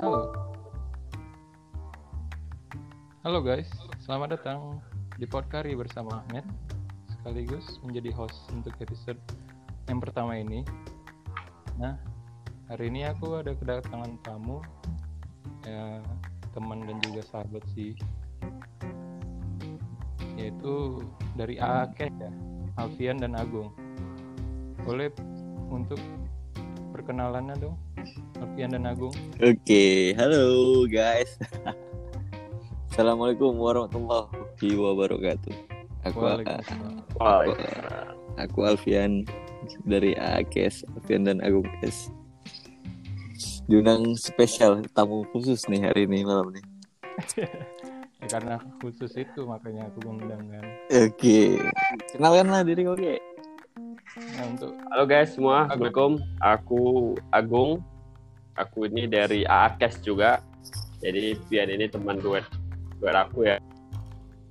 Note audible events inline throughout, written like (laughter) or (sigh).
Halo. Halo guys, selamat datang di Podkari bersama Ahmed sekaligus menjadi host untuk episode yang pertama ini. Nah, hari ini aku ada kedatangan tamu ya teman dan juga sahabat sih yaitu dari AAKES ya Alfian dan Agung boleh untuk perkenalannya dong Alfian dan Agung Oke, halo guys. (laughs) Assalamualaikum warahmatullahi wabarakatuh. Aku, Waalaikumsalam. aku, aku Alfian dari AKS, Alfian dan Agung S. Diundang spesial tamu khusus nih hari ini malam nih. (laughs) ya, karena khusus itu makanya aku undang kan Oke, kenalkanlah diri oke. Nah, untuk Halo guys semua, Assalamualaikum. Aku Agung. Aku ini dari AAKES juga. Jadi Pian ini teman duet duet aku ya.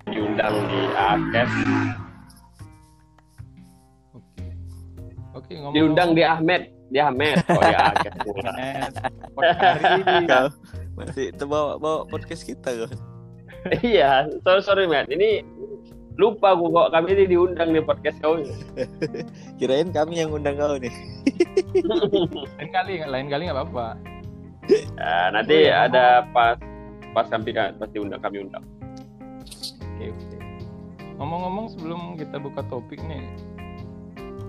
Diundang di AAKES. oke oke ngomong Diundang di Ahmed. Di Ahmed. Oh di AAKES (laughs) masih terbawa bawa podcast kita kau. iya, sorry sorry Matt. Ini lupa aku kok kami ini diundang di podcast kau. (laughs) Kirain kami yang undang kau nih. lain kali lain kali nggak apa-apa Nah, nanti ada pas pas kami pasti undang kami undang. oke oke ngomong-ngomong sebelum kita buka topik nih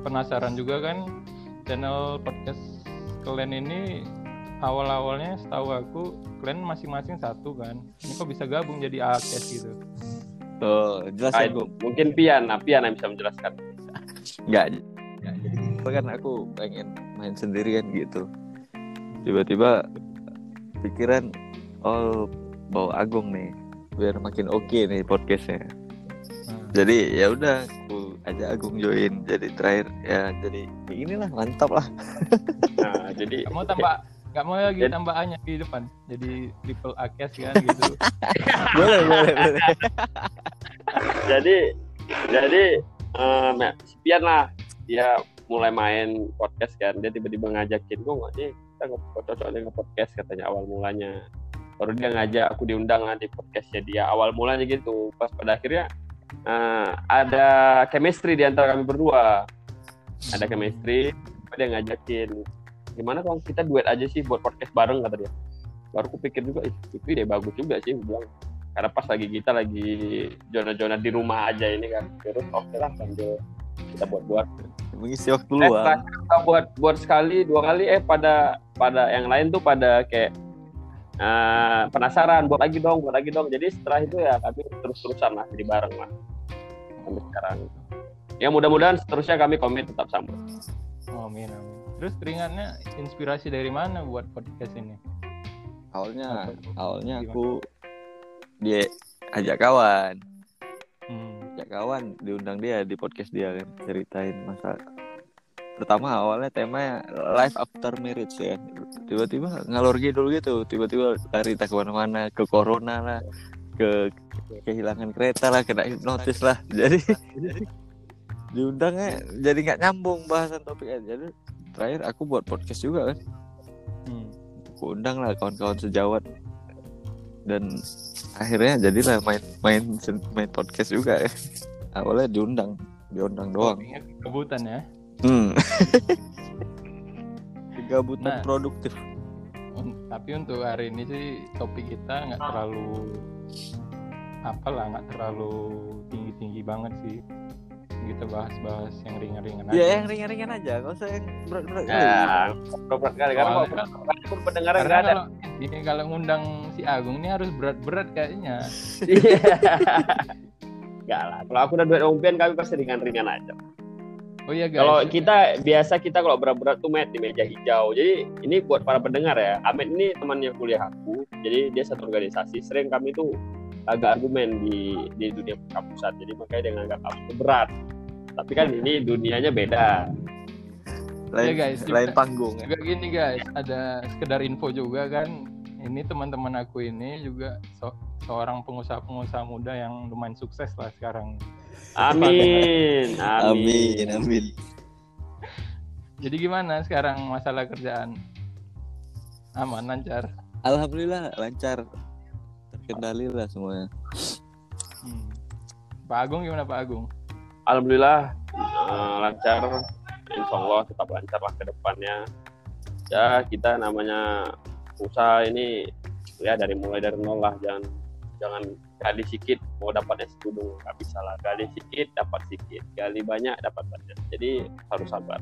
penasaran juga kan channel podcast kalian ini awal-awalnya setahu aku kalian masing-masing satu kan ini kok bisa gabung jadi AKS gitu Oh, jelas ya, Gung? mungkin Pian, nah Pian yang bisa menjelaskan. Enggak. kan aku pengen main sendirian gitu. Tiba-tiba pikiran oh bawa Agung nih biar makin oke nih podcastnya. Nah, Jadi ya udah aku aja Agung join jadi terakhir ya jadi ya inilah mantap lah. Nah, jadi (laughs) mau tambah nggak mau lagi Jadi- tambah A-nya di depan. Jadi triple AKS kan (laughs) gitu. Boleh boleh boleh. jadi jadi eh Mek, si Pian lah. Dia mulai main podcast kan. Dia tiba-tiba ngajakin gue nggak nih kita nggak cocok nih nge-podcast katanya awal mulanya. Baru dia ngajak aku diundang lah di podcastnya dia awal mulanya gitu. Pas pada akhirnya eh, ada chemistry di antara kami berdua. Ada chemistry dia ngajakin gimana kalau kita duet aja sih buat podcast bareng kata dia. Baru aku pikir juga "Ih, itu ide bagus juga sih gue bilang. Karena pas lagi kita lagi zona-zona di rumah aja ini kan terus oke lah sambil kita buat-buat. Mengisi waktu eh luang. terakhir kita buat buat sekali dua kali eh pada pada yang lain tuh pada kayak eh, penasaran buat lagi dong buat lagi dong. Jadi setelah itu ya kami terus-terusan lah jadi bareng lah. Sampai sekarang. Ya mudah-mudahan seterusnya kami komit tetap sama oh, amin amin terus teringatnya inspirasi dari mana buat podcast ini? Awalnya Apa- awalnya gimana? aku dia ajak kawan. Hmm. ya kawan diundang dia di podcast dia kan ceritain masa pertama awalnya temanya life after marriage ya. Tiba-tiba ngalor ngidul gitu tiba-tiba lari tak ke mana-mana ke corona lah ke kehilangan kereta lah kena hipnotis lah. (laughs) Jadi diundangnya jadi nggak nyambung bahasan topiknya. Jadi terakhir aku buat podcast juga kan. Hmm. aku undang lah kawan-kawan sejawat. Dan akhirnya jadilah main main main podcast juga ya. Awalnya diundang diundang doang. Topiknya kebutan ya? Hmm. (laughs) kegabutan Nah. produktif. Tapi untuk hari ini sih topik kita nggak terlalu apalah nggak terlalu tinggi tinggi banget sih kita bahas-bahas yang ringan-ringan aja ya yang ringan-ringan aja nggak usah yang berat-berat kali. ya berat kali karena Soalnya- kalau pun pendengarnya karena nggak ada kalau ini kalau ngundang si Agung ini harus berat-berat kayaknya (laughs) Iya. Enggak lah. Kalau aku udah duet umpian kami pasti ringan-ringan aja. oh iya guys Kalau kita biasa kita kalau berat-berat tuh met di meja hijau. Jadi ini buat para pendengar ya. Ahmed ini temannya kuliah aku. Jadi dia satu organisasi. Sering kami tuh agak argumen di di dunia perkampusan. Jadi makanya dia nganggap aku berat. Tapi kan ini dunianya beda. lain Ya, guys, juga- lain panggung ya. juga gini guys ada sekedar info juga kan ini teman-teman aku ini juga so- seorang pengusaha-pengusaha muda yang lumayan sukses lah sekarang Amin. amin amin Jadi gimana sekarang masalah kerjaan? Aman, lancar. Alhamdulillah lancar. Terkendali lah semuanya. Hmm. Pak Agung gimana Pak Agung? Alhamdulillah eh, lancar. Insya Allah tetap lancar lah ke depannya. Ya kita namanya usaha ini ya dari mulai dari nol lah jangan jangan gali sedikit mau dapat es tudung nggak bisa lah gali sedikit dapat sedikit gali banyak dapat banyak jadi harus sabar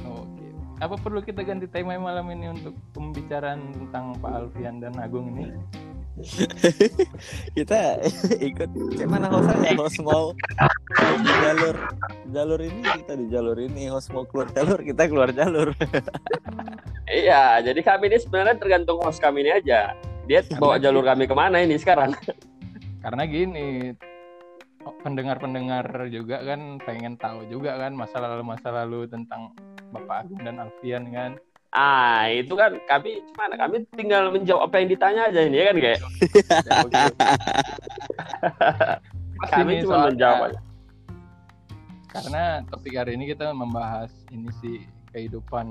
Oke. Apa perlu kita ganti tema malam ini untuk pembicaraan tentang Pak Alfian dan Agung ini? (laughs) Kita (laughs) ikut gimana hostnya host mau di jalur jalur ini kita di jalur ini host mau keluar jalur kita keluar jalur. (laughs) iya jadi kami ini sebenarnya tergantung host kami ini aja. Dia bawa jalur kami ke mana ini sekarang? Karena gini, oh, pendengar-pendengar juga kan pengen tahu juga kan masa lalu masa lalu tentang Bapak Agung dan Alfian kan. Ah itu kan kami mana kami tinggal menjawab apa yang ditanya aja ini ya kan kayak (laughs) kami cuma soalnya- menjawab aja. Karena topik hari ini kita membahas ini sih kehidupan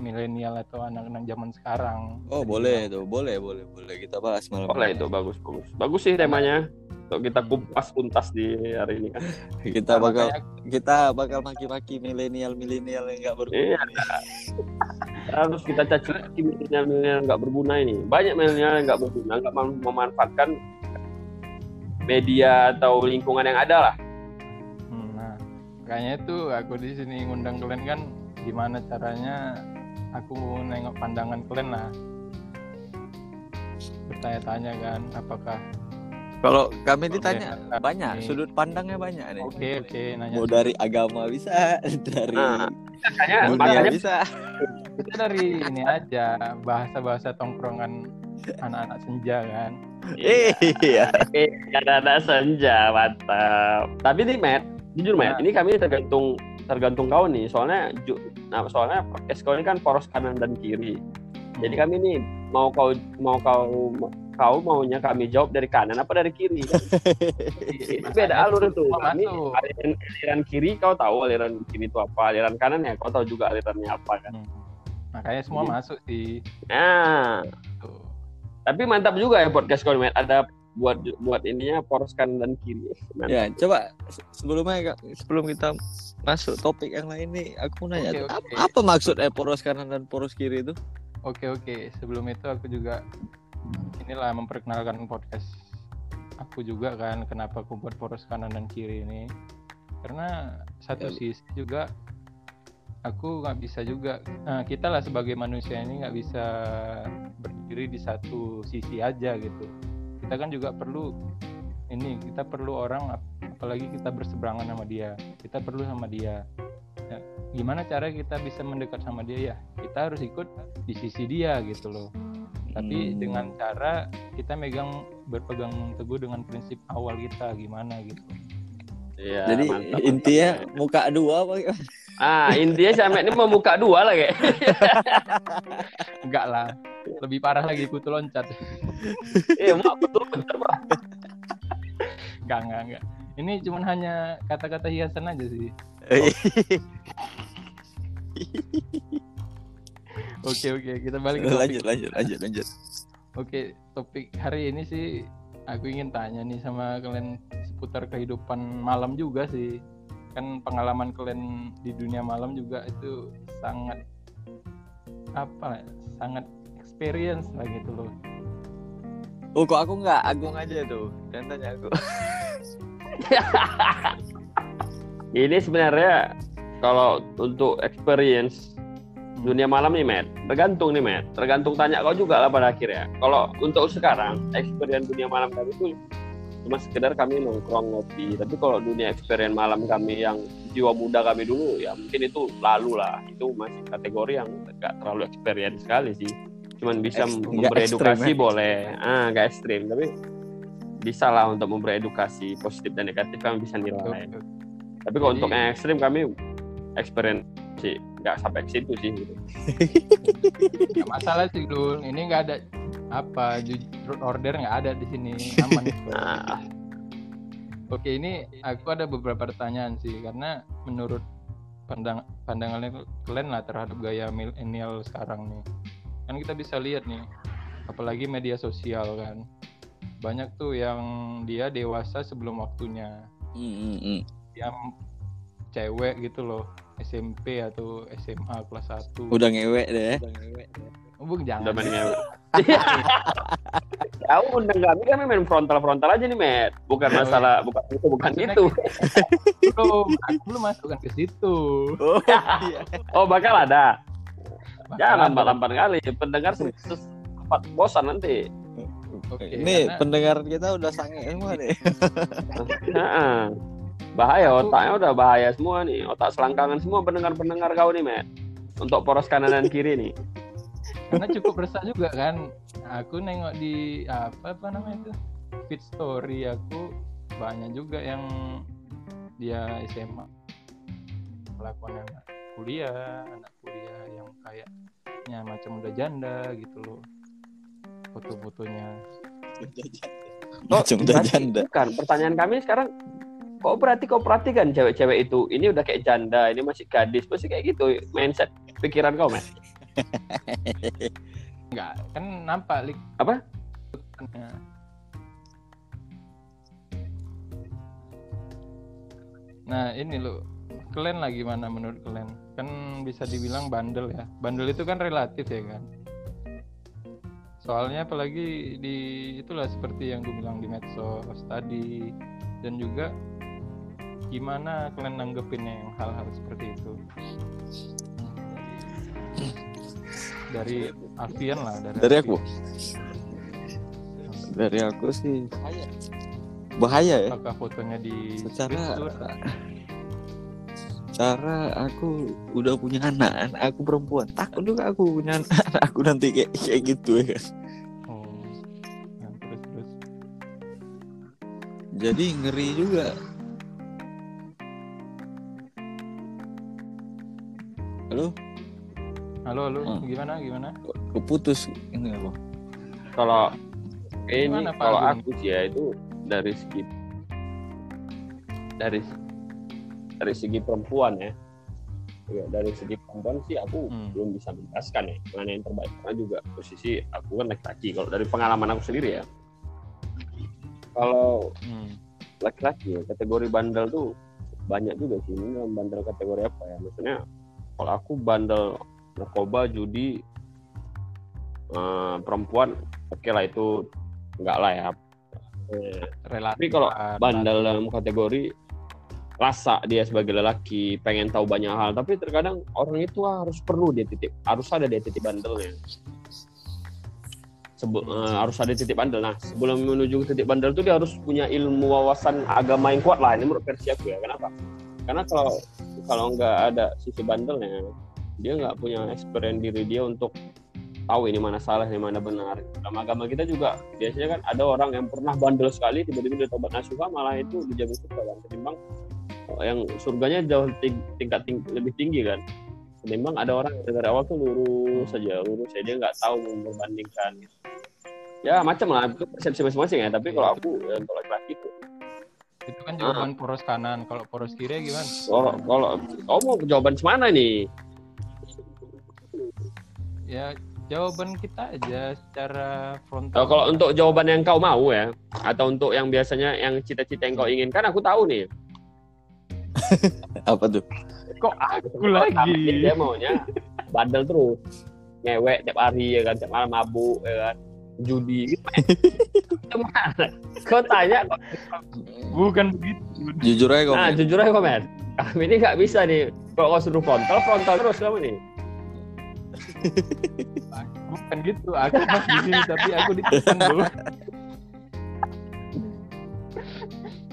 milenial atau anak-anak zaman sekarang. Oh boleh tuh boleh boleh boleh kita bahas malam. boleh ini. itu bagus bagus bagus sih temanya untuk kita kupas tuntas di hari ini kan Kita Nah, bakal makanya kita bakal maki-maki milenial milenial yang nggak berguna. Iya. harus kita caci maki milenial milenial nggak berguna ini banyak milenial yang nggak berguna nggak mem- memanfaatkan media atau lingkungan yang ada lah Hmm, Nah, makanya itu aku di sini ngundang kalian kan gimana caranya aku nengok pandangan kalian lah. Bertanya-tanya kan apakah Kalau kami ditanya banyak ini- sudut pandangnya banyak nih. oke oke nanya Mau dari agama bisa, (laughs) dari Nah, makanya dunia makanya bisa. kita dari ini aja bahasa-bahasa tongkrongan anak-anak senja kan. Iya. ada ada senja mantap tapi nih Matt jujur Matt Nah. ini kami tergantung tergantung kau nih soalnya ju, nah soalnya podcast kau ini kan poros kanan dan kiri jadi Hmm. kami nih mau kau mau kau kau maunya kami jawab dari kanan apa dari kiri kan? (laughs) tapi ada alur itu masuk. aliran, aliran kiri kau tahu aliran kiri itu apa aliran kanan ya kau tahu juga alirannya apa kan Hmm. Makanya semua Jadi- masuk sih. nah Tuh. tapi mantap juga ya podcast kau ada buat buat ininya poros kanan dan kiri Mantap. Ya, coba se- sebelumnya Kak, sebelum kita masuk topik yang lain nih, aku mau nanya tuh, oke. apa, apa maksud eh poros kanan dan poros kiri itu? Oke oke, sebelum itu aku juga inilah memperkenalkan podcast aku juga kan kenapa aku buat poros kanan dan kiri ini. Karena satu Ya. sisi juga aku nggak bisa juga nah, kita lah sebagai manusia ini nggak bisa berdiri di satu sisi aja gitu. Kita kan juga perlu ini kita perlu orang ap- apalagi kita berseberangan sama dia. Kita perlu sama dia. Ya, gimana cara kita bisa mendekat sama dia? Ya kita harus ikut di sisi dia gitu loh tapi Hmm. dengan cara kita megang berpegang teguh dengan prinsip awal kita gimana gitu Iya, Jadi mantap, intinya mantap. muka dua apa? ah intinya Ahmed ini mau buka dua lah kayak (laughs) enggak lah lebih parah lagi kutu loncat (laughs) iya mau betul betul Bro. enggak enggak enggak ini cuman hanya kata-kata hiasan aja sih (laughs) oke oke kita balik ke topik. lanjut lanjut lanjut lanjut. Oke, topik hari ini sih aku ingin tanya nih sama kalian seputar kehidupan malam juga sih. Kan pengalaman kalian di dunia malam juga itu sangat apa ya, sangat experience lah gitu loh. Oh kok aku nggak Agung aja tuh, jangan tanya aku. (laughs) ini sebenarnya kalau untuk experience dunia malam nih Matt. Tergantung nih Matt. Tergantung tanya kau juga lah pada akhirnya. Kalau untuk sekarang experience dunia malam kami itu cuma sekedar kami nongkrong ngopi. Tapi kalau dunia experience malam kami yang jiwa muda kami dulu ya mungkin itu lalu lah. Itu masih kategori yang nggak terlalu experience sekali sih. Cuman bisa Ekst- nggak memberi edukasi ekstrim, ya? boleh. Ah nggak ekstrim tapi bisa lah untuk memberi edukasi positif dan negatif kami bisa nilai. Tapi kalau Jadi- untuk yang ekstrim kami experience sih nggak sampai ke situ sih gitu. Nggak masalah sih dul. Ini nggak ada apa jujur order nggak ada di sini aman. Nah, (laughs) Oke, ini aku ada beberapa pertanyaan sih karena menurut pandang pandangannya kalian lah terhadap gaya milenial sekarang nih. kan kita bisa lihat nih apalagi media sosial kan banyak tuh yang dia dewasa sebelum waktunya hmm, hmm. yang cewek gitu loh SMP atau SMA kelas 1 Udah ngewek deh. oh, Bung, Udah jangan main ngewe. ya udah kami kan main frontal frontal aja nih met. Bukan masalah bukan itu bukan Maksudnya itu. belum aku belum masukkan ke situ. Oh, (laughs) iya. oh bakal ada? Jangan Bakalan lambat lambat kali. Pendengar se- se- sempat bosan nanti. Oke, Ini karena- pendengar kita udah sange semua nih. Heeh. Bahaya otaknya udah bahaya semua nih. Otak selangkangan semua pendengar pendengar kau nih met untuk poros kanan dan kiri nih. (laughs) Karena cukup resah juga kan. Aku nengok di apa apa namanya itu? Feed story aku banyak juga yang dia SMA kelakuan anak kuliah anak kuliah yang kayaknya macam udah janda gitu loh. Foto-fotonya. Macam udah janda. bukan. Pertanyaan kami sekarang kok berarti kau perhatikan cewek-cewek itu? Ini udah kayak janda ini masih gadis masih kayak gitu mindset pikiran kau met (laughs) enggak kan nampak lik. Apa? Nah ini lo kalian lah gimana menurut kalian kan bisa dibilang bandel ya. Bandel itu kan relatif ya kan? Soalnya apalagi di itulah seperti yang gue bilang di medsos tadi. Dan juga gimana kalian nanggepinnya yang hal-hal seperti itu dari Alfian lah dari, Dari aku? Dari aku sih bahaya ya. apakah fotonya di Secara cara aku udah punya anak, aku perempuan. Takut juga aku punya anak, aku nanti kayak kayak gitu ya oh nah, terus terus Jadi ngeri juga. Halo, halo halo Hmm. gimana gimana keputus ini apa? kalau ini Gimana, kalau Agung? aku sih ya itu dari segi dari dari segi perempuan ya Ya, dari segi perempuan sih aku Hmm. belum bisa menjelaskan ya mana yang terbaik karena juga posisi aku kan laki-laki kalau dari pengalaman aku sendiri ya kalau hmm. laki-laki ya, kategori bandel tuh banyak juga sih ini dalam bandel kategori apa ya maksudnya kalau aku bandel narkoba judi eh, perempuan oke lah itu enggak lah ya. Relatif tapi kalau bandel dalam kategori rasa dia sebagai lelaki pengen tahu banyak hal. Tapi terkadang orang itu harus perlu dia titip harus ada dia titip bandelnya. Sebe- eh, harus ada titik bandel. Nah sebelum menuju ke titik bandel itu dia harus punya ilmu wawasan agama yang kuat lah. Ini menurut versi aku ya kenapa? Karena kalau kalau nggak ada sisi bandelnya dia nggak punya experience diri dia untuk tahu ini mana salah ini mana benar. Dalam agama kita juga biasanya kan ada orang yang pernah bandel sekali tiba-tiba dia tobat. Nasuha malah itu dijamin surga kan? Ketimbang oh, yang surganya jauh ting- tingkat ting- lebih tinggi kan? Ketimbang ada orang yang dari awal tuh lurus saja lurus saja dia nggak tahu membandingkan. Ya macam lah itu persepsi masing-masing ya. Tapi kalau aku ya, untuk laki-laki itu itu kan jawaban poros kanan. Kalau poros kiri gimana? Kalau kalau kamu mau jawaban semana nih ya jawaban kita aja secara Oh, frontal. Kalau untuk jawaban yang kau mau ya atau untuk yang biasanya yang cita-cita yang kau inginkan aku tahu nih. (laughs) Apa tuh? kok aku lagi? Dia maunya bandel terus. Ngewek tiap hari ya kan? Tiap malam mabuk ya kan judi. Gitu (laughs) gimana kau tanya kok. Bukan begitu. Jujur aja kok. nah jujur aja komen kami ini nggak bisa nih. Kalau kau suruh frontal frontal terus kamu nih? Bukan gitu. Aku pas di sini tapi aku ditekan dulu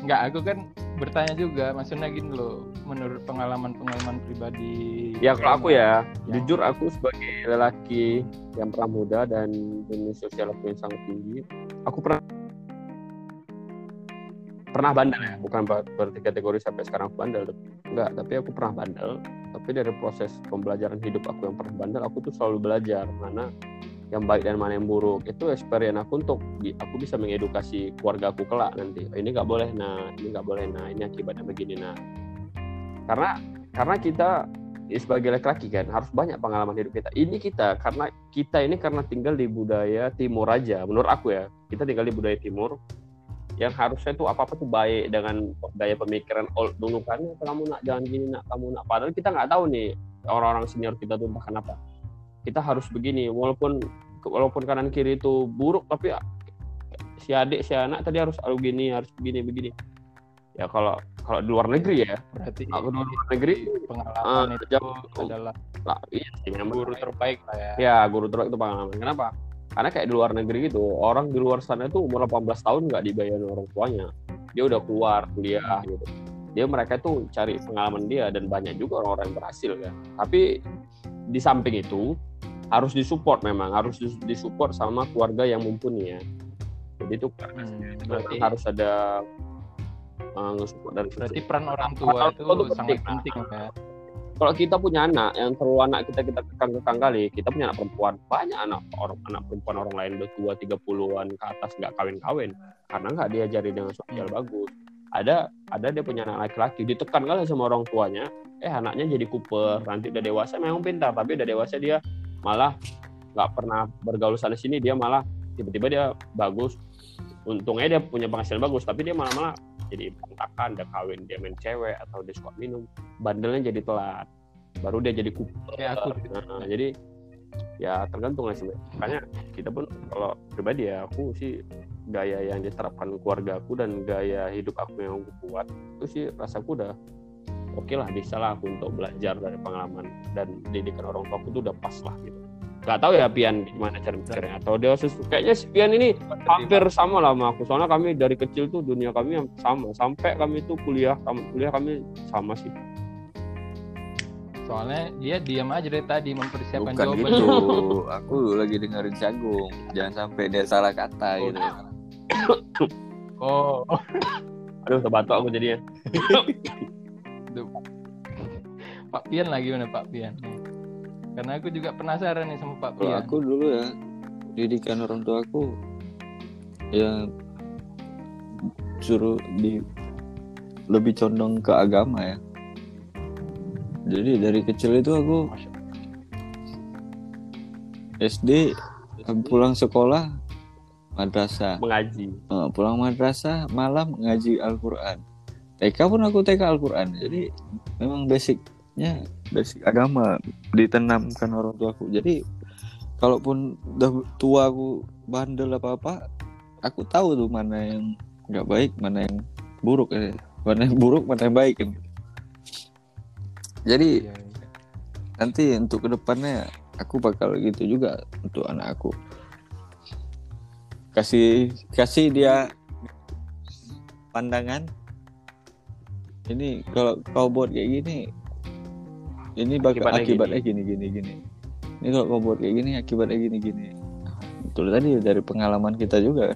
Enggak, aku kan bertanya juga. Maksudnya gini loh menurut pengalaman-pengalaman pribadi ya kalau aku ya Yang- jujur aku sebagai lelaki yang pernah muda dan jenis sosial aku yang sangat tinggi aku pernah pernah bandel ya. Bukan ber- berarti kategori sampai sekarang aku bandel enggak tapi aku pernah bandel. Tapi dari proses pembelajaran hidup aku yang pernah bandel aku tuh selalu belajar mana yang baik dan mana yang buruk. Itu experience aku untuk aku bisa mengedukasi keluarga aku kelak nanti. Oh, ini nggak boleh nah ini nggak boleh nah ini akibatnya begini nah karena karena kita sebagai laki-laki kan harus banyak pengalaman hidup kita. Ini kita karena kita ini karena tinggal di budaya timur aja. Menurut aku ya, kita tinggal di budaya timur yang harusnya tuh apa apa tuh baik dengan gaya pemikiran old dulu kan "Ya, kamu nak jangan gini nak kamu nak padahal kita nggak tahu nih orang-orang senior kita tuh entah kenapa kita harus begini walaupun walaupun kanan kiri itu buruk tapi si adik si anak tadi harus harus begini harus begini begini ya kalau kalau di luar negeri ya. Berarti kalau di luar negeri pengalaman Ah, itu jauh. adalah lah iya sih guru terbaik lah ya. ya guru terbaik itu pengalaman. Kenapa? Karena kayak di luar negeri gitu orang di luar sana tuh umur 18 tahun nggak dibayarin orang tuanya. Dia udah keluar kuliah gitu. Dia mereka tuh cari pengalaman dia dan banyak juga orang-orang yang berhasil kan tapi di samping itu harus disupport memang harus dis- disupport sama keluarga yang mumpuni ya. Jadi itu Hmm, berarti harus ada uh, nge-support dari berarti situ. peran orang tua Orang itu tuh sangat penting. penting ya. kalau kita punya anak yang terlalu anak kita kita kekang-kekang kali kita punya anak perempuan banyak anak orang anak perempuan orang lain udah tua 30-an ke atas nggak kawin-kawin karena nggak diajari dengan sosial Hmm. bagus ada ada dia punya anak laki-laki ditekan kali sama orang tuanya eh anaknya jadi kuper nanti udah dewasa memang pintar tapi udah dewasa dia malah nggak pernah bergaul sana sini dia malah tiba-tiba dia bagus untungnya dia punya penghasilan bagus tapi dia malah malah jadi berantakan dia kawin dia main cewek atau dia suka minum bandelnya jadi telat baru dia jadi kuper. Kayak aku Nah, jadi ya tergantung lah sebenarnya. Makanya kita pun kalau pribadi ya aku sih gaya yang diterapkan keluarga aku dan gaya hidup aku yang aku buat itu sih rasaku udah oke lah bisa lah aku untuk belajar dari pengalaman dan didikan orang tua aku tuh udah pas lah gitu nggak tahu ya Pian gimana cara mikirnya atau dia sesu- kayaknya si Pian ini hampir sama lah sama aku soalnya kami dari kecil tuh dunia kami yang sama sampai kami tuh kuliah kami kuliah kami sama sih soalnya dia diam aja dari tadi mempersiapkan Bukan jawaban. gitu. (laughs) Aku lagi dengerin si Agung. Jangan sampai dia salah kata Oh, gitu. (coughs) Oh, (coughs) aduh terbatuk aku jadinya. (coughs) Pak Pian lagi mana Pak Pian? Karena aku juga penasaran nih sama Pak Kalau Pian. aku dulu ya didikan orang tua aku ya suruh di lebih condong ke agama ya. Jadi dari kecil itu aku SD pulang sekolah madrasah mengaji Eh, pulang madrasah malam ngaji Al-Quran TK pun aku TK Al-Quran jadi memang basicnya basic agama ditanamkan orang tuaku jadi kalaupun udah tua aku bandel apa apa aku tahu tuh mana yang nggak baik mana yang buruk ya. mana yang buruk mana yang baik kan jadi Iya, iya. nanti untuk ke depannya aku bakal gitu juga untuk anak aku kasih kasih dia pandangan ini kalau kau buat kayak gini ini bakal Akibatnya akibatnya, gini. gini gini. Ini kalau kau buat kayak gini akibatnya gini gini. Nah, betul tadi dari pengalaman kita juga